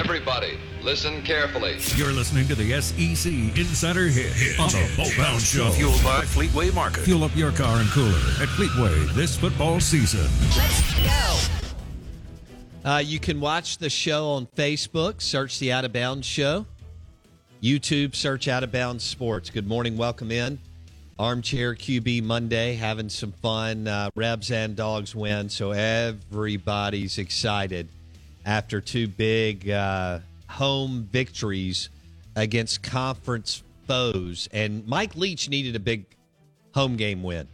Everybody, listen carefully. You're listening to the SEC Insider Hit, Hit on the Boat Bounce Show. Fueled by Fleetway Market. Fuel up your car and cooler at Fleetway this football season. Let's go. Uh, you can watch the show on Facebook. Search the Out of Bounds Show. YouTube, search Out of Bounds Sports. Good morning. Welcome in. Armchair QB Monday, having some fun. Uh, Rebs and Dogs win, so everybody's excited after two big uh, home victories against conference foes. And Mike Leach needed a big home game win.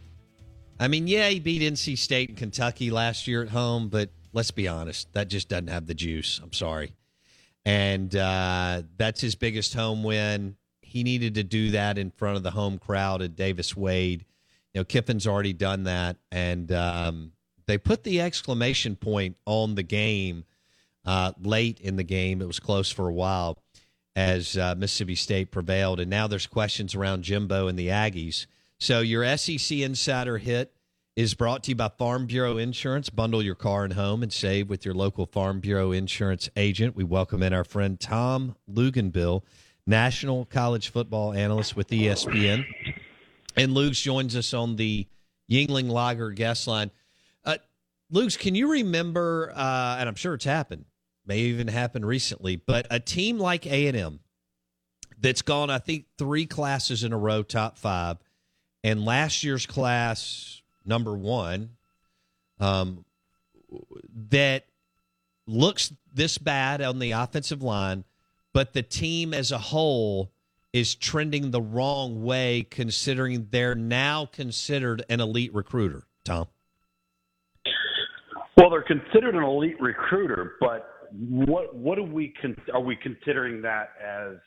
I mean, yeah, he beat NC State and Kentucky last year at home, but let's be honest, that just doesn't have the juice. I'm sorry. And uh, that's his biggest home win. He needed to do that in front of the home crowd at Davis Wade. You know, Kiffin's already done that. And um, they put the exclamation point on the game uh, late in the game. It was close for a while as uh, Mississippi State prevailed. And now there's questions around Jimbo and the Aggies. So your SEC Insider hit is brought to you by Farm Bureau Insurance. Bundle your car and home and save with your local Farm Bureau Insurance agent. We welcome in our friend Tom Luginbill, national college football analyst with ESPN. And Luke's joins us on the Yuengling Lager guest line. Uh, can you remember, uh, and I'm sure it's happened, may even happen recently, but a team like A&M that's gone, I think, three classes in a row, top five, and last year's class, number one, um, that looks this bad on the offensive line, but the team as a whole is trending the wrong way considering they're now considered an elite recruiter, Tom. Well, they're considered an elite recruiter, but what what do we con- are we considering that as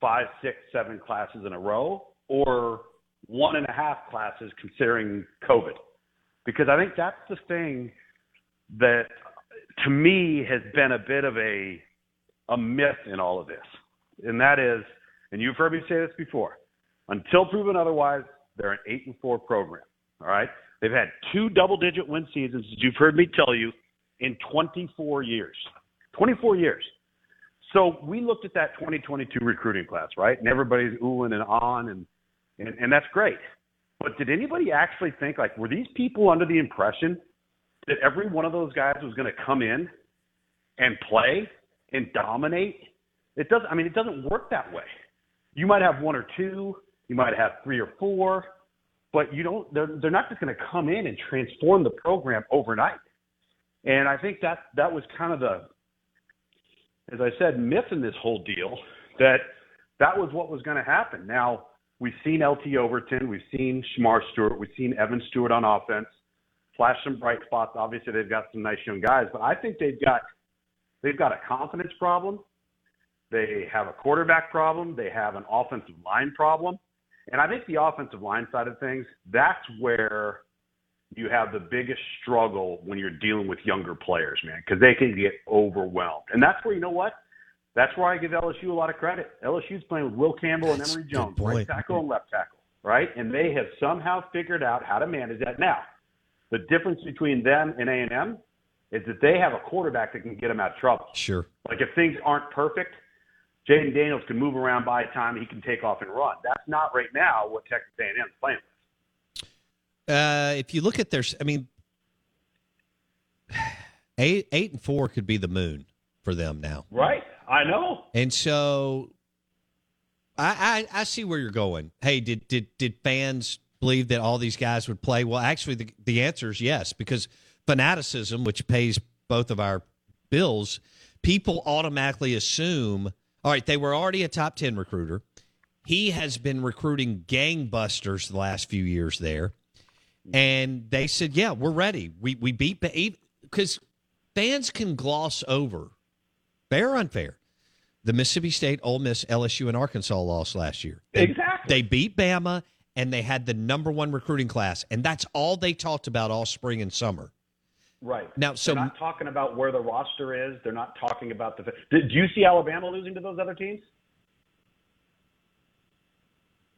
five, six, seven classes in a row, or one and a half classes considering COVID? Because I think that's the thing that to me has been a bit of a a myth in all of this, and that is, and you've heard me say this before, until proven otherwise, they're an eight and four program. All right. They've had two double digit win seasons, as you've heard me tell you, in 24 years. 24 years. So we looked at that 2022 recruiting class, right? And everybody's oohing and on, and, and, and that's great. But did anybody actually think, like, were these people under the impression that every one of those guys was going to come in and play and dominate? It doesn't, I mean, it doesn't work that way. You might have one or two, you might have three or four, but you don't they're they're not just going to come in and transform the program overnight. And I think that that was kind of the as I said myth in this whole deal that that was what was going to happen. Now, we've seen LT Overton, we've seen Shemar Stewart, we've seen Evan Stewart on offense. Flash some bright spots. Obviously, they've got some nice young guys, but I think they've got they've got a confidence problem. They have a quarterback problem. They have an offensive line problem. And I think the offensive line side of things, that's where you have the biggest struggle when you're dealing with younger players, man, because they can get overwhelmed. And that's where, you know what? That's where I give LSU a lot of credit. LSU's playing with Will Campbell That's and Emery Jones, right tackle and left tackle, right? And they have somehow figured out how to manage that. Now, the difference between them and A&M is that they have a quarterback that can get them out of trouble. Sure. Like if things aren't perfect, Jayden Daniels can move around by time he can take off and run. That's not right now what Texas A&M is playing with. Uh, if you look at their, I mean, eight eight and four could be the moon for them now. Right? I know. And so I, I I see where you're going. Hey, did did did fans believe that all these guys would play? Well, actually the the answer is yes, because fanaticism, which pays both of our bills, people automatically assume, all right, they were already a top 10 recruiter. He has been recruiting gangbusters the last few years there. Mm-hmm. And they said, yeah, we're ready. We we beat because fans can gloss over, fair or unfair, the Mississippi State, Ole Miss, LSU, and Arkansas lost last year. They, Exactly. They beat Bama, and they had the number one recruiting class, and that's all they talked about all spring and summer. Right. Now, so They're not talking about where the roster is. They're not talking about the. Did you see Alabama losing to those other teams?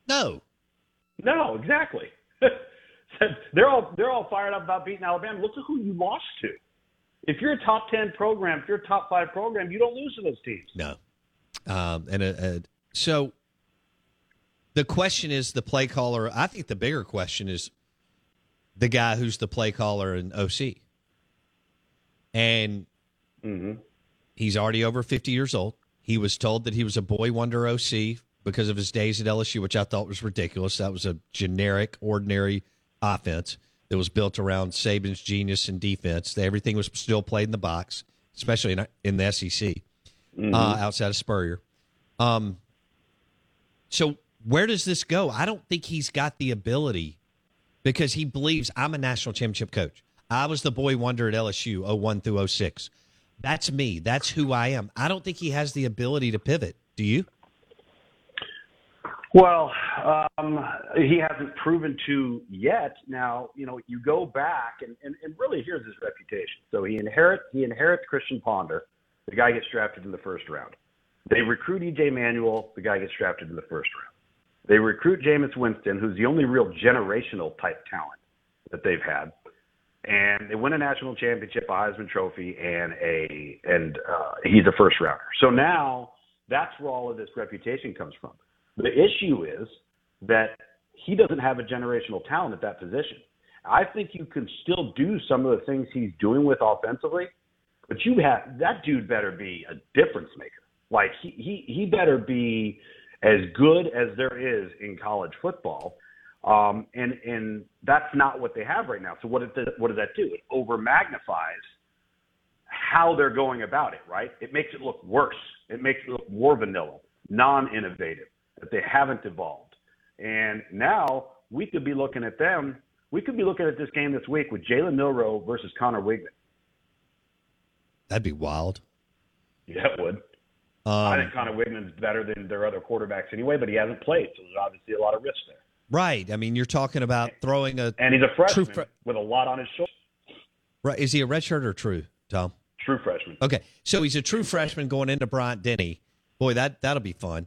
no, No, exactly. they're all they're all fired up about beating Alabama. Look at who you lost to. If you're a top ten program, if you're a top five program, you don't lose to those teams. no, um, and uh, uh, so the question is the play caller. I think the bigger question is the guy who's the play caller in OC, and he's already over fifty years old. He was told that he was a boy wonder OC because of his days at LSU, which I thought was ridiculous. That was a generic, ordinary offense that was built around Saban's genius and defense. Everything was still played in the box, especially in, in the SEC, uh, outside of Spurrier. Um, so where does this go? I don't think he's got the ability because he believes I'm a national championship coach. I was the boy wonder at LSU 01 through 06. That's me. That's who I am. I don't think he has the ability to pivot. Do you? Well, um, he hasn't proven to yet. Now, you know, you go back and, and, and really here's his reputation. So he inherits he inherits Christian Ponder. The guy gets drafted in the first round. They recruit EJ Manuel. The guy gets drafted in the first round. They recruit Jameis Winston, who's the only real generational type talent that they've had, and they win a national championship, a Heisman Trophy, and a and uh, he's a first rounder. So now that's where all of this reputation comes from. The issue is that he doesn't have a generational talent at that position. I think you can still do some of the things he's doing with offensively, but you have that dude better be a difference maker. Like he he he better be as good as there is in college football. Um, and and that's not what they have right now. So what does what does that do? It over magnifies how they're going about it. Right? It makes it look worse. It makes it look more vanilla, non-innovative. That they haven't evolved. And now we could be looking at them. We could be looking at this game this week with Jalen Milrow versus Conner Weigman. That'd be wild. Yeah, it would. I um, think Conner Weigman's better than their other quarterbacks anyway, but he hasn't played, so there's obviously a lot of risk there. Right. I mean, you're talking about throwing a And he's a freshman fre- with a lot on his shoulders. right. Is he a redshirt or true, Tom? True freshman. Okay, so he's a true freshman going into Bryant Denny. Boy, that that'll be fun.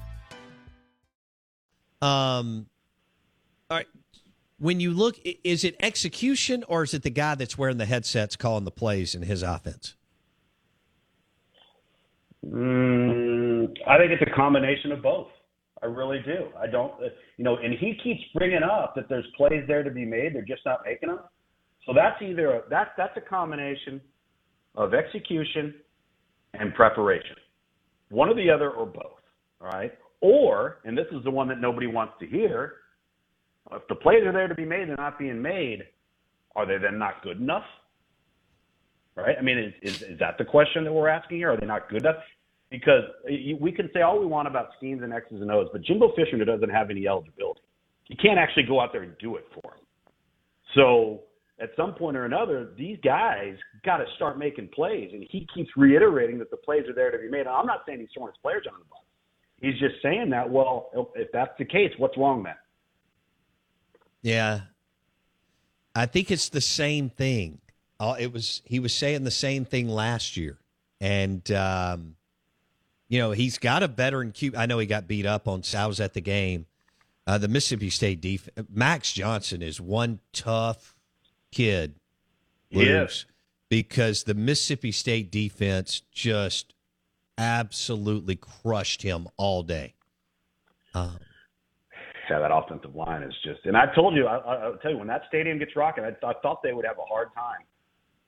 Um, all right. When you look, is it execution or is it the guy that's wearing the headsets calling the plays in his offense? Mm, I think it's a combination of both. I really do. I don't, uh, you know, and he keeps bringing up that there's plays there to be made. They're just not making them. So that's either a, that that's a combination of execution and preparation, one or the other, or both. All right. Or, and this is the one that nobody wants to hear, if the plays are there to be made, they're not being made. Are they then not good enough? Right? I mean, is, is, is that the question that we're asking here? Are they not good enough? Because we can say all we want about schemes and X's and O's, but Jimbo Fisher doesn't have any eligibility. You can't actually go out there and do it for him. So at some point or another, these guys got to start making plays. And he keeps reiterating that the plays are there to be made. I'm not saying he's throwing his players on the bus. He's just saying that. Well, if that's the case, what's wrong then? Yeah, I think it's the same thing. Uh, it was he was saying the same thing last year, and um, you know he's got a veteran I know he got beat up on. I was at the game. Uh, the Mississippi State defense. Max Johnson is one tough kid. Yes, because the Mississippi State defense just absolutely crushed him all day. Um, yeah, that offensive line is just. And I told you, I, will tell you, when that stadium gets rocking, I, I thought they would have a hard time.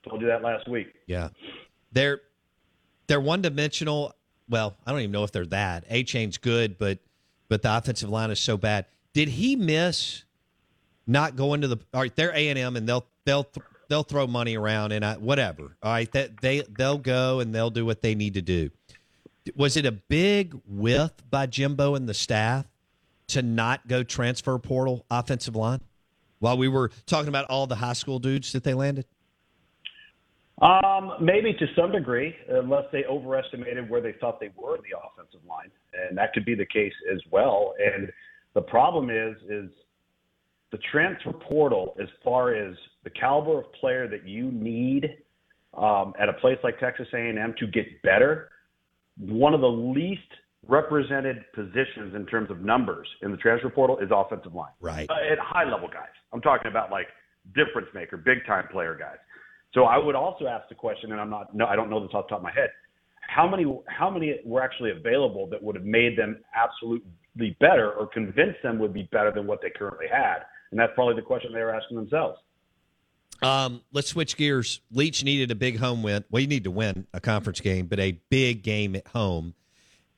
Told you that last week. Yeah, they're they're one dimensional. Well, I don't even know if they're that. A chain's good, but but the offensive line is so bad. Did he miss not going to the? All right, they're A and M, and they'll they'll they'll throw money around and I, whatever. All right, that they they'll go and they'll do what they need to do. Was it a big whiff by Jimbo and the staff to not go transfer portal offensive line while we were talking about all the high school dudes that they landed? Um, maybe to some degree, unless they overestimated where they thought they were in the offensive line, and that could be the case as well. And the problem is, is the transfer portal as far as the caliber of player that you need um, at a place like Texas A&M to get better. One of the least represented positions in terms of numbers in the transfer portal is offensive line. Right. Uh, at high level guys. I'm talking about like difference maker, big time player guys. So I would also ask the question, and I'm not, no, I don't know this off the top of my head. How many, how many were actually available that would have made them absolutely better or convinced them would be better than what they currently had? And that's probably the question they were asking themselves. Um, let's switch gears. Leach needed a big home win. Well, you need to win a conference game, but a big game at home.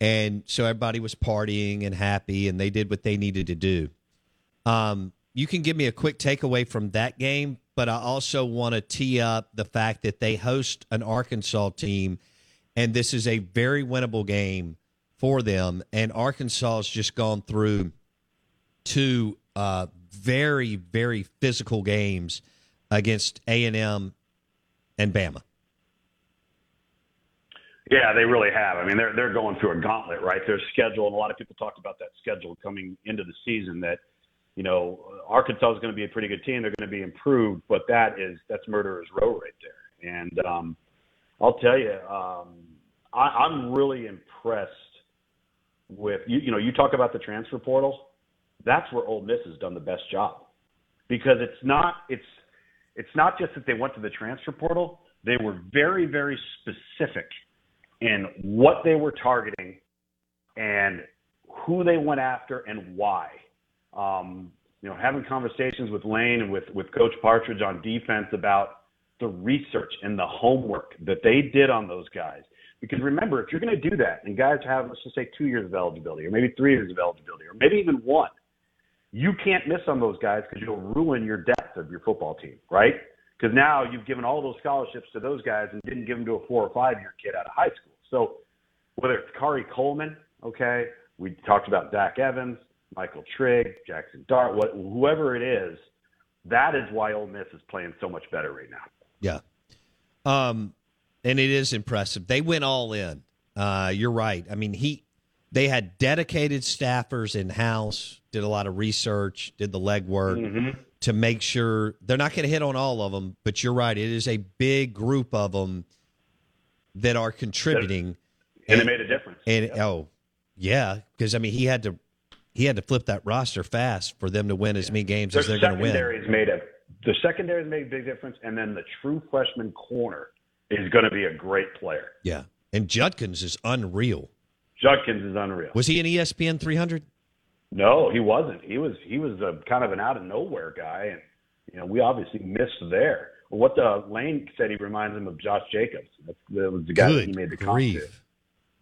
And so everybody was partying and happy, and they did what they needed to do. Um, you can give me a quick takeaway from that game, but I also want to tee up the fact that they host an Arkansas team, and this is a very winnable game for them. And Arkansas has just gone through two uh, very, very physical games against A and M and Bama. Yeah, they really have. I mean, they're they're going through a gauntlet, right? Their schedule, and a lot of people talked about that schedule coming into the season. That you know, Arkansas is going to be a pretty good team. They're going to be improved, but that is that's murderer's row right there. And um, I'll tell you, um, I, I'm really impressed with you. You know, you talk about the transfer portal. That's where Ole Miss has done the best job because it's not it's it's not just that they went to the transfer portal. They were very very specific in what they were targeting and who they went after and why. Um, you know, having conversations with Lane and with, with Coach Partridge on defense about the research and the homework that they did on those guys. Because remember, if you're going to do that and guys have, let's just say, two years of eligibility or maybe three years of eligibility or maybe even one, you can't miss on those guys because you'll ruin your depth of your football team, right? Because now you've given all those scholarships to those guys and didn't give them to a four or five year kid out of high school. So whether it's Khari Coleman, okay, we talked about Zach Evans, Michael Trigg, Jackson Dart, what, whoever it is, that is why Ole Miss is playing so much better right now. Yeah. Um, and it is impressive. They went all in. Uh, you're right. I mean, he they had dedicated staffers in house, did a lot of research, did the legwork. Mm-hmm to make sure they're not going to hit on all of them, but you're right. It is a big group of them that are contributing, and, and it made a difference. And yeah. oh, yeah, because I mean he had to he had to flip that roster fast for them to win as many games Their as they're going to win. Secondaries made a the secondaries made a big difference, and then the true freshman corner is going to be a great player. Yeah, and Judkins is unreal. Judkins is unreal. Was he an ESPN 300? No, he wasn't. He was he was a kind of an out of nowhere guy, and you know we obviously missed there. What the Lane said, he reminds him of Josh Jacobs. That's, that was the guy Good he made the grief.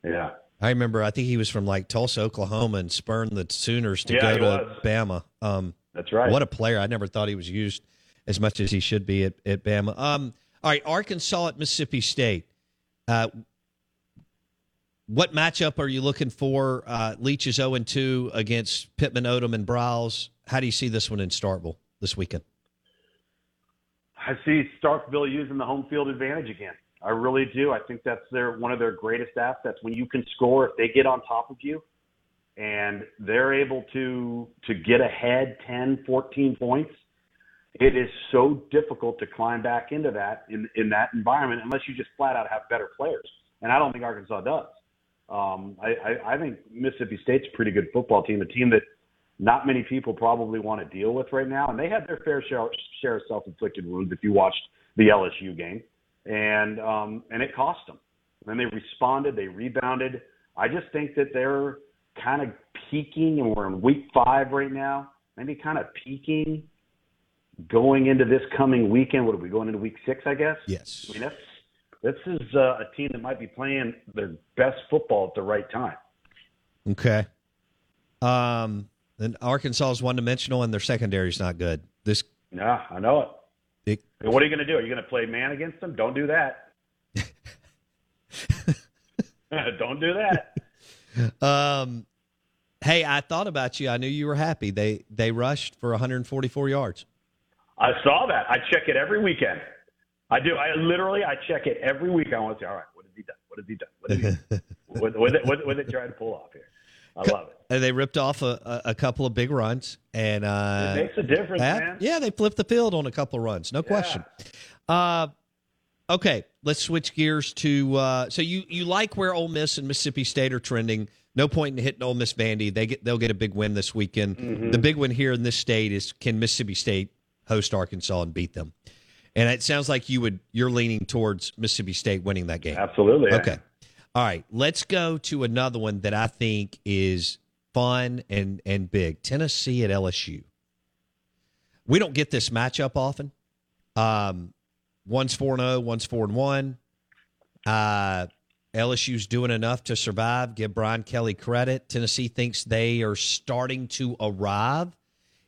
Yeah, I remember. I think he was from like Tulsa, Oklahoma, and spurned the Sooners to Yeah, go to was. Bama. Um, That's right. What a player! I never thought he was used as much as he should be at, at Bama. Um, all right, Arkansas at Mississippi State. Uh, what matchup are you looking for? Uh, Leach is zero and two against Pittman, Odom, and Briles. How do you see this one in Starkville this weekend? I see Starkville using the home field advantage again. I really do. I think that's their one of their greatest assets. When you can score, if they get on top of you, and they're able to to get ahead 10, 14 points, it is so difficult to climb back into that in in that environment unless you just flat out have better players. And I don't think Arkansas does. Um, I, I, I think Mississippi State's a pretty good football team, a team that not many people probably want to deal with right now. And they had their fair share, share of self-inflicted wounds if you watched the LSU game, and um, and it cost them. And then they responded, they rebounded. I just think that they're kind of peaking, and we're in week five right now. Maybe kind of peaking going into this coming weekend. What are we going into week six? I guess. Yes. I mean, that's this is uh, a team that might be playing their best football at the right time. Okay. Um, then Arkansas is one dimensional, and their secondary is not good. This Yeah, I know it. It- And what are you going to do? Are you going to play man against them? Don't do that. Don't do that. Um, hey, I thought about you. I knew you were happy. They they rushed for 144 yards. I saw that. I check it every weekend. I do. I literally I check it every week. I want to say, all right, what has he done? What has he done? What has he what, what, what, what, they trying to pull off here? I love it. And they ripped off a, a, couple of big runs, and uh, It makes a difference, yeah, man. Yeah, they flipped the field on a couple of runs, no question. Uh, okay, let's switch gears to. Uh, so you you like where Ole Miss and Mississippi State are trending? No point in hitting Ole Miss Vandy. They get they'll get a big win this weekend. Mm-hmm. The big win here in this state is can Mississippi State host Arkansas and beat them? And it sounds like you would you're leaning towards Mississippi State winning that game. Absolutely. Okay. All right. Let's go to another one that I think is fun and and big. Tennessee at LSU. We don't get this matchup often. Um, one's four and zero, one's four and one. Uh, LSU's doing enough to survive. Give Brian Kelly credit. Tennessee thinks they are starting to arrive.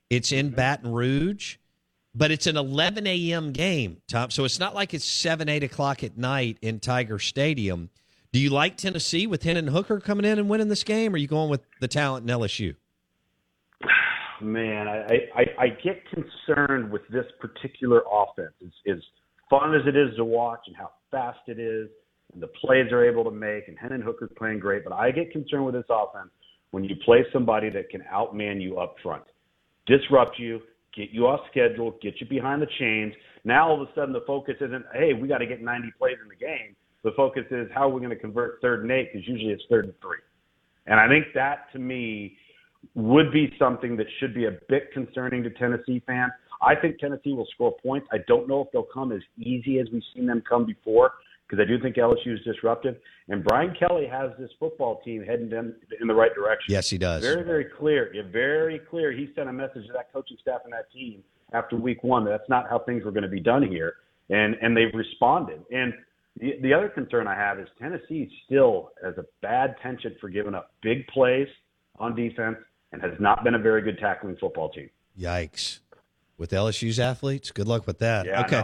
It's in Baton Rouge, but it's an 11 a.m. game, Tom. So it's not like it's seven, eight o'clock at night in Tiger Stadium. Do you like Tennessee with Hendon Hooker coming in and winning this game, or are you going with the talent in LSU? Man, I, I, I get concerned with this particular offense. As, as fun as it is to watch and how fast it is, and the plays they're able to make, and Hendon Hooker's playing great, but I get concerned with this offense when you play somebody that can outman you up front, disrupt you, get you off schedule, get you behind the chains. Now all of a sudden the focus isn't, hey, we got to get 90 plays in the game. The focus is how are we going to convert third and eight because usually it's third and three. And I think that to me would be something that should be a bit concerning to Tennessee fans. I think Tennessee will score points. I don't know if they'll come as easy as we've seen them come before because I do think LSU is disruptive. And Brian Kelly has this football team heading in, in the right direction. Yes, he does. Very, very clear. Yeah, very clear. He sent a message to that coaching staff and that team after week one that that's not how things were going to be done here. And and they've responded. And the, the other concern I have is Tennessee still has a bad penchant for giving up big plays on defense and has not been a very good tackling football team. Yikes. With LSU's athletes, good luck with that. Yeah, okay.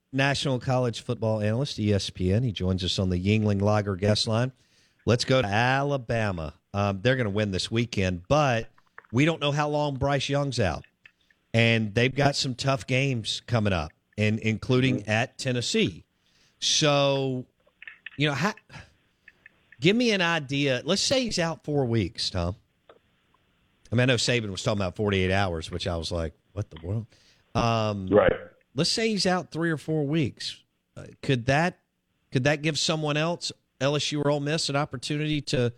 National College Football Analyst, ESPN. He joins us on the Yuengling Lager guest line. Let's go to Alabama. Um, they're going to win this weekend, but we don't know how long Bryce Young's out. And they've got some tough games coming up, and including at Tennessee. So, you know, how, give me an idea. Let's say he's out four weeks, Tom. I mean, I know Saban was talking about 48 hours, which I was like, what the world? Um, right. Let's say he's out three or four weeks. Uh, could that could that give someone else, LSU or Ole Miss, an opportunity to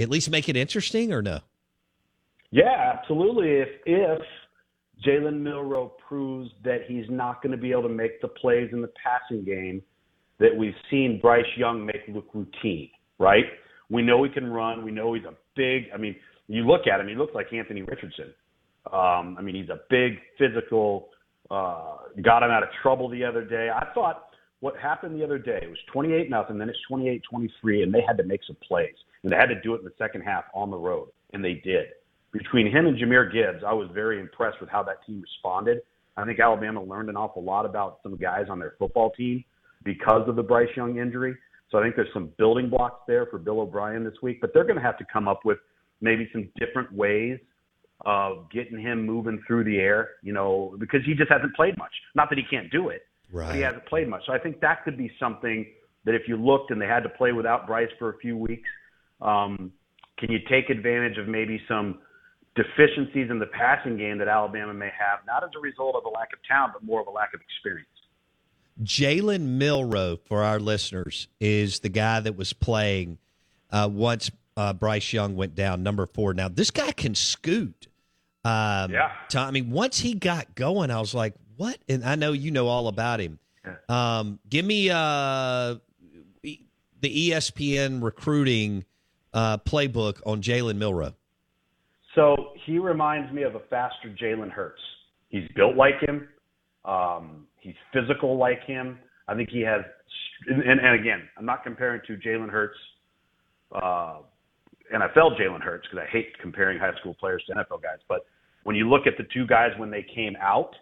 at least make it interesting, or no? Yeah, absolutely. If if Jalen Milrow proves that he's not going to be able to make the plays in the passing game that we've seen Bryce Young make look routine, right? We know he can run. We know he's a big. I mean, you look at him; he looks like Anthony Richardson. Um, I mean, he's a big physical. Uh, got him out of trouble the other day. I thought what happened the other day was 28 nothing, then it's 28-23, and they had to make some plays, and they had to do it in the second half on the road, and they did. Between him and Jahmyr Gibbs, I was very impressed with how that team responded. I think Alabama learned an awful lot about some guys on their football team because of the Bryce Young injury. So I think there's some building blocks there for Bill O'Brien this week, but they're going to have to come up with maybe some different ways of getting him moving through the air, you know, because he just hasn't played much. Not that he can't do it, right. but he hasn't played much. So I think that could be something that if you looked and they had to play without Bryce for a few weeks, um, can you take advantage of maybe some deficiencies in the passing game that Alabama may have, not as a result of a lack of talent, but more of a lack of experience? Jalen Milrow, for our listeners, is the guy that was playing uh, once uh, Bryce Young went down, number four. Now, this guy can scoot. Um, yeah. Tom, I mean, once he got going, I was like, what? And I know you know all about him. Um, give me uh, the ESPN recruiting uh, playbook on Jalen Milrow. So he reminds me of a faster Jalen Hurts. He's built like him. Um, he's physical like him. I think he has, and, and again, I'm not comparing to Jalen Hurts, uh, NFL Jalen Hurts, because I hate comparing high school players to NFL guys. But when you look at the two guys when they came out,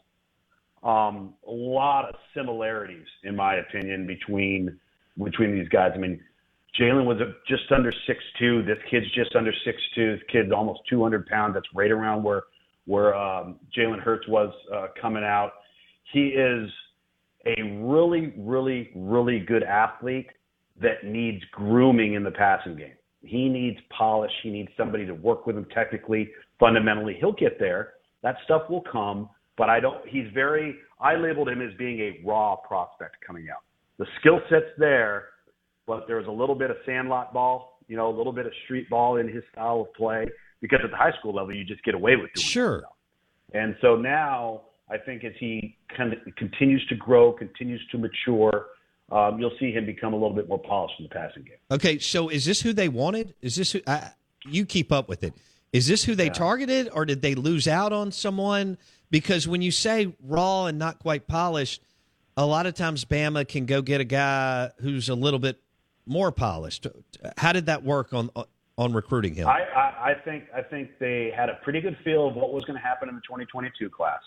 um, a lot of similarities, in my opinion, between between these guys. I mean, Jalen was just under six two. This kid's just under six two. This kid's almost 200 pounds. That's right around where where um, Jalen Hurts was uh, coming out. He is a really, really, really good athlete that needs grooming in the passing game. He needs polish. He needs somebody to work with him technically, fundamentally. He'll get there. That stuff will come, but I don't. He's very. I labeled him as being a raw prospect coming out. The skill set's there, but there's a little bit of sandlot ball, you know, a little bit of street ball in his style of play. Because at the high school level, you just get away with doing Sure. and so now I think as he kind of continues to grow, continues to mature, um, you'll see him become a little bit more polished in the passing game. Okay, so is this who they wanted? Is this who I, you keep up with it? Is this who they targeted, or did they lose out on someone? Because when you say raw and not quite polished, a lot of times Bama can go get a guy who's a little bit more polished. How did that work on on recruiting him? I, I, I think I think they had a pretty good feel of what was going to happen in the 2022 class.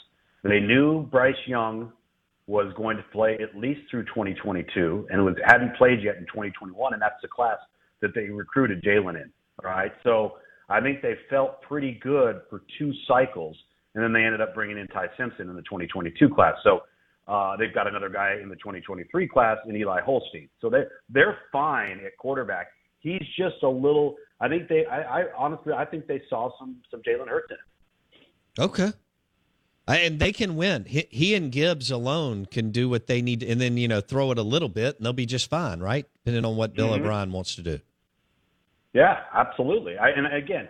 They knew Bryce Young was going to play at least through 2022, and was hadn't played yet in 2021, and that's the class that they recruited Jalen in. All right, so I think they felt pretty good for two cycles, and then they ended up bringing in Ty Simpson in the 2022 class. So uh, they've got another guy in the 2023 class in Eli Holstein. So they they're fine at quarterback. He's just a little. I think they. I, I honestly, I think they saw some some Jalen Hurts in him. Okay. And they can win. He, he and Gibbs alone can do what they need, to, and then you know throw it a little bit, and they'll be just fine, right? Depending on what Bill Mhm. O'Brien wants to do. Yeah, absolutely. I, and again,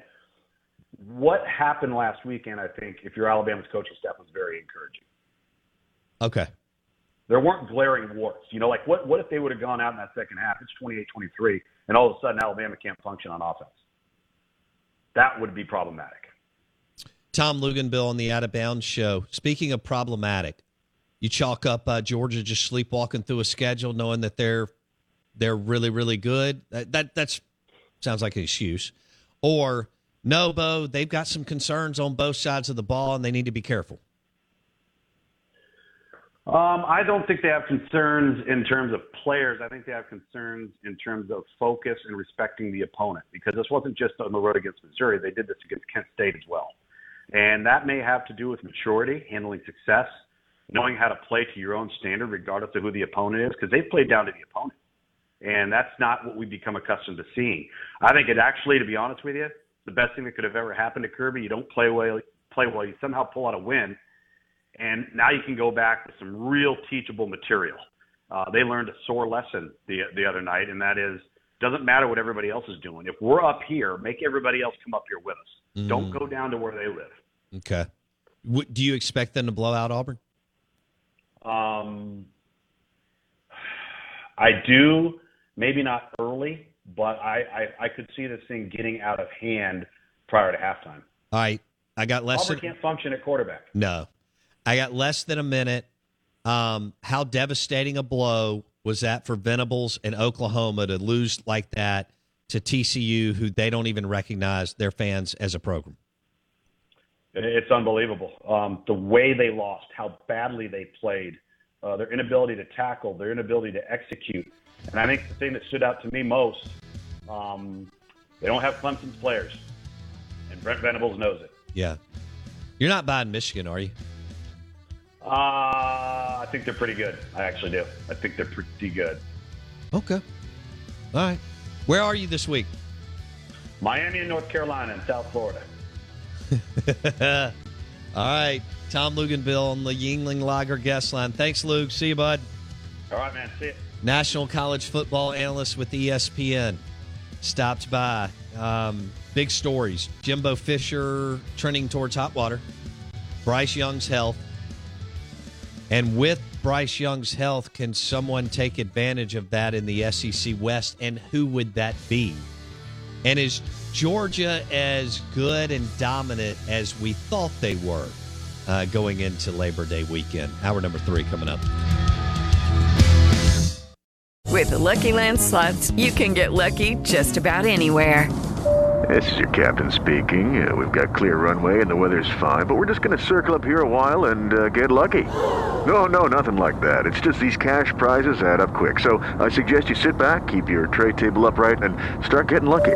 what happened last weekend, I think, if you're Alabama's coaching staff, was very encouraging. Okay. There weren't glaring warts. You know, like what, what if they would have gone out in that second half? It's 28 23, and all of a sudden Alabama can't function on offense. That would be problematic. Tom Luginbill on the Out of Bounds show. Speaking of problematic, you chalk up uh, Georgia just sleepwalking through a schedule, knowing that they're they're really really good. That, that that's sounds like an excuse. Or no, Bo, they've got some concerns on both sides of the ball, and they need to be careful. Um, I don't think they have concerns in terms of players. I think they have concerns in terms of focus and respecting the opponent because this wasn't just on the road against Missouri. They did this against Kent State as well. And that may have to do with maturity, handling success, knowing how to play to your own standard, regardless of who the opponent is, because they've played down to the opponent. And that's not what we've become accustomed to seeing. I think it actually, to be honest with you, the best thing that could have ever happened to Kirby. You don't play well, play well. You somehow pull out a win, and now you can go back with some real teachable material. Uh, they learned a sore lesson the the other night, and that is doesn't matter what everybody else is doing. If we're up here, make everybody else come up here with us. Mm. Don't go down to where they live. Okay. W- do you expect them to blow out Auburn? Um, I do. Maybe not early, but I, I, I could see this thing getting out of hand prior to halftime. All right. I got less Auburn than, can't function at quarterback. No. I got less than a minute. Um, how devastating a blow was that for Venables and Oklahoma to lose like that to TCU, who they don't even recognize their fans as a program? It's unbelievable. Um, the way they lost, how badly they played, uh, their inability to tackle, their inability to execute. And I think the thing that stood out to me most, um, they don't have Clemson's players, and Brent Venables knows it. Yeah, you're not buying Michigan, are you? Uh, I think they're pretty good. I actually do. I think they're pretty good. Okay. All right. Where are you this week? Miami and North Carolina and South Florida. All right. Tom Luginbill on the Yuengling Lager guest line. Thanks, Luke. See you, bud. All right, man. See you. National college football analyst with ESPN stopped by. Um, big stories. Jimbo Fisher trending towards hot water. Bryce Young's health. And with Bryce Young's health, can someone take advantage of that in the SEC West? And who would that be? And is Georgia as good and dominant as we thought they were uh, going into Labor Day weekend? Hour number three coming up. With the Lucky Land slots, you can get lucky just about anywhere. This is your captain speaking. Uh, we've got clear runway and the weather's fine, but we're just going to circle up here a while and uh, get lucky. No, no, nothing like that. It's just these cash prizes add up quick. So I suggest you sit back, keep your tray table upright, and start getting lucky.